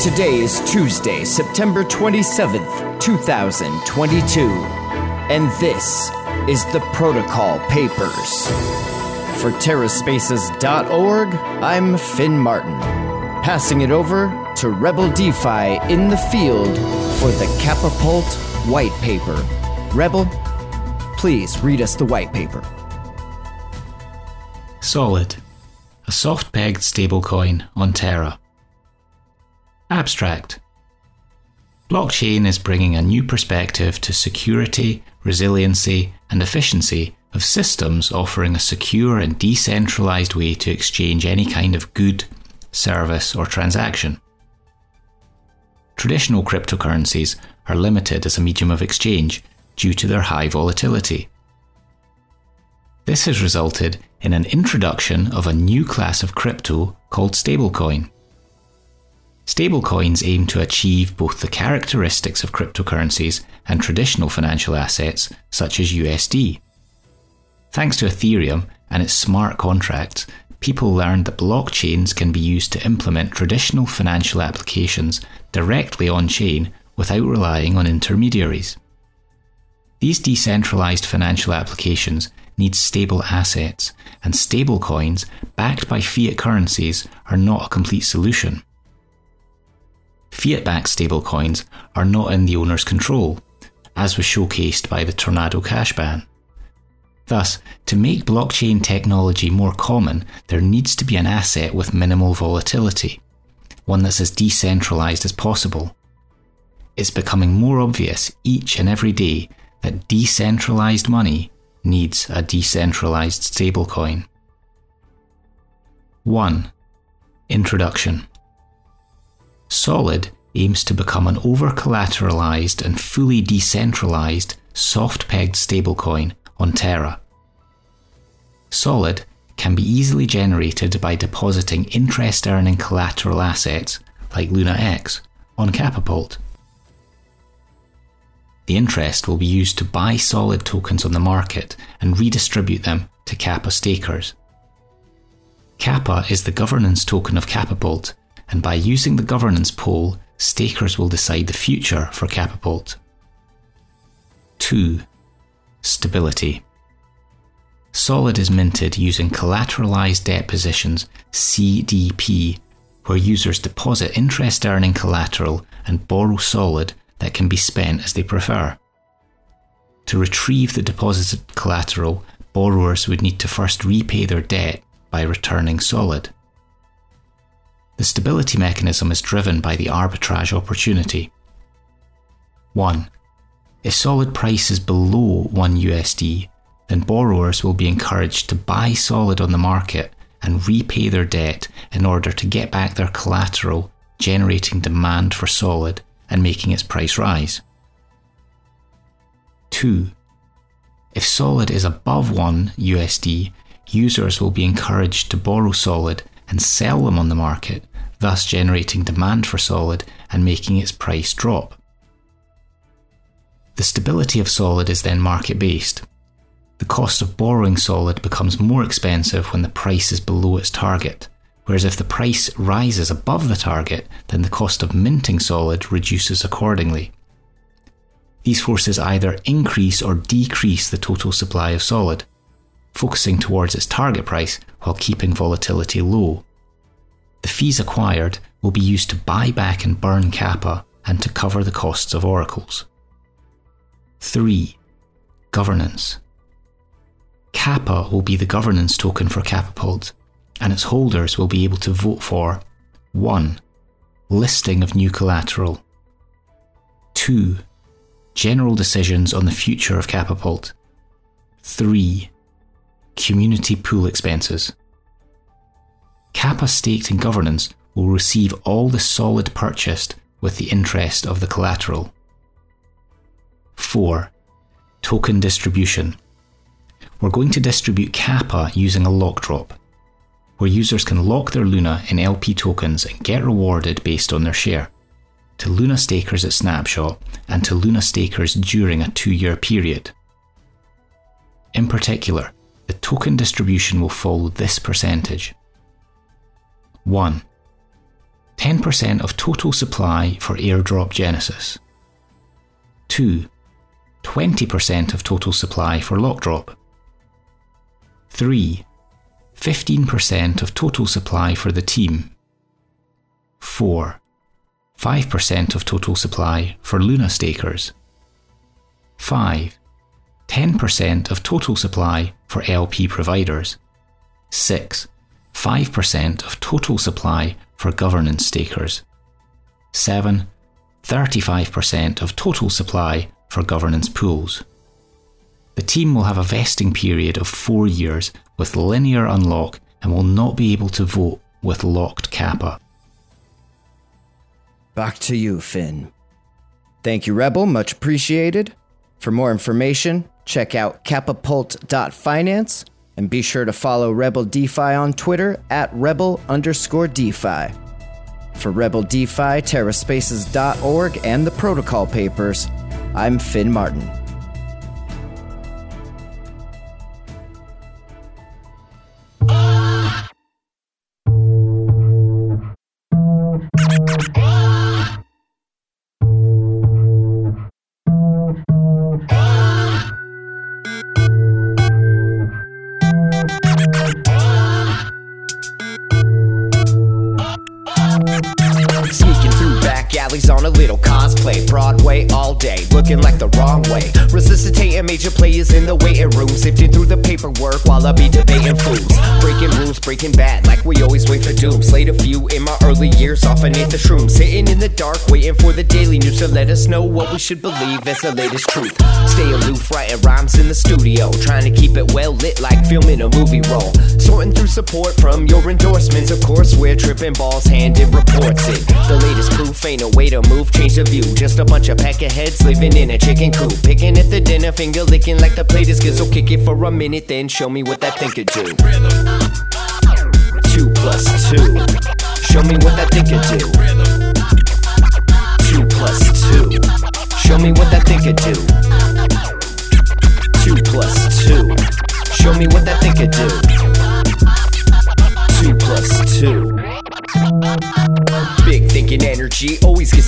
Today is Tuesday, September 27th, 2022, and this is the Protocol Papers. For TerraSpaces.org, I'm Finn Martin, passing it over to Rebel DeFi in the field for the Capapult White Paper. Rebel, please read us the white paper. Solid, a soft pegged stablecoin on Terra. Abstract Blockchain is bringing a new perspective to security, resiliency, and efficiency of systems offering a secure and decentralized way to exchange any kind of good, service, or transaction. Traditional cryptocurrencies are limited as a medium of exchange due to their high volatility. This has resulted in an introduction of a new class of crypto called stablecoin. Stablecoins aim to achieve both the characteristics of cryptocurrencies and traditional financial assets, such as USD. Thanks to Ethereum and its smart contracts, people learned that blockchains can be used to implement traditional financial applications directly on chain without relying on intermediaries. These decentralized financial applications need stable assets, and stablecoins backed by fiat currencies are not a complete solution. Fiat backed stablecoins are not in the owner's control, as was showcased by the Tornado Cash ban. Thus, to make blockchain technology more common, there needs to be an asset with minimal volatility, one that's as decentralized as possible. It's becoming more obvious each and every day that decentralized money needs a decentralized stablecoin. 1. Introduction Solid aims to become an over collateralized and fully decentralized soft pegged stablecoin on Terra. Solid can be easily generated by depositing interest earning collateral assets like Luna X on Capapult. The interest will be used to buy solid tokens on the market and redistribute them to Kappa stakers. Kappa is the governance token of Capapult, and by using the governance pool, stakers will decide the future for Capapult. 2. Stability. Solid is minted using collateralized debt positions CDP, where users deposit interest earning collateral and borrow solid that can be spent as they prefer. To retrieve the deposited collateral, borrowers would need to first repay their debt by returning solid. The stability mechanism is driven by the arbitrage opportunity. 1. If solid price is below 1 USD, then borrowers will be encouraged to buy solid on the market and repay their debt in order to get back their collateral, generating demand for solid and making its price rise. 2. If solid is above 1 USD, users will be encouraged to borrow solid and sell them on the market, thus generating demand for solid and making its price drop. The stability of solid is then market based. The cost of borrowing solid becomes more expensive when the price is below its target, whereas if the price rises above the target, then the cost of minting solid reduces accordingly. These forces either increase or decrease the total supply of solid, focusing towards its target price while keeping volatility low. The fees acquired will be used to buy back and burn Kappa and to cover the costs of oracles. 3. Governance. Kappa will be the governance token for Capapult, and its holders will be able to vote for 1. Listing of new collateral. 2. General decisions on the future of Capapult. 3. Community pool expenses. Kappa staked in governance will receive all the solid purchased with the interest of the collateral. 4. Token distribution. We're going to distribute Kappa using a lock drop where users can lock their Luna in LP tokens and get rewarded based on their share, to Luna stakers at Snapshot and to Luna stakers during a two year period. In particular, the token distribution will follow this percentage 1. 10% of total supply for airdrop Genesis. 2. 20% of total supply for lockdrop. 3. 15% of total supply for the team. 4. 5% of total supply for Luna stakers. 5. 10% of total supply for LP providers. 6. 5% of total supply for governance stakers. 7. 35% of total supply for governance pools. The team will have a vesting period of four years with linear unlock and will not be able to vote with locked Kappa. Back to you, Finn. Thank you, Rebel. Much appreciated. For more information, check out capapult.finance and be sure to follow Rebel DeFi on Twitter at rebel underscore DeFi. For Rebel DeFi, TerraSpaces.org, and the Protocol Papers, I'm Finn Martin. Little cosplay. Broadway all day, looking like the wrong way. Resuscitating major players in the waiting room. Sifting through the paperwork while I be debating fools. Breaking rules, breaking bad, like we always wait for doom. Slayed a few in my early years, off and the shrooms. Sitting in the dark, waiting for the daily news to let us know what we should believe as the latest truth. Stay aloof, writing rhymes in the studio. Trying to keep it well lit like filming a movie roll. Sorting through support from your endorsements. Of course, we're tripping balls, handing reports. The latest proof ain't a way to move, change the view. Just a bunch of peckerheads living in a chicken coop. Picking at the dinner, finger licking like the plate is good. So kick it for a minute, then show me what that thing could do. Two plus two. Show me what that thing could do. Two plus two. Show me what that thing could do. Two plus two. Show me what that thing could do. Two plus two. Big thinking energy always gets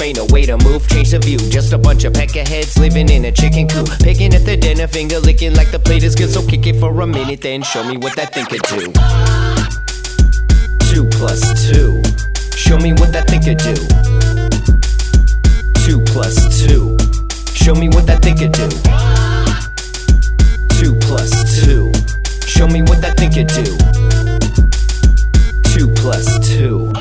ain't a way to move, change the view. Just a bunch of peckerheads living in a chicken coop. Picking at the dinner, finger licking like the plate is good. So kick it for a minute, then show me what that thing could do. Two plus two. Show me what that thing could do. Two plus two. Show me what that thing could do. Two plus two. Show me what that thing could do. Two plus two.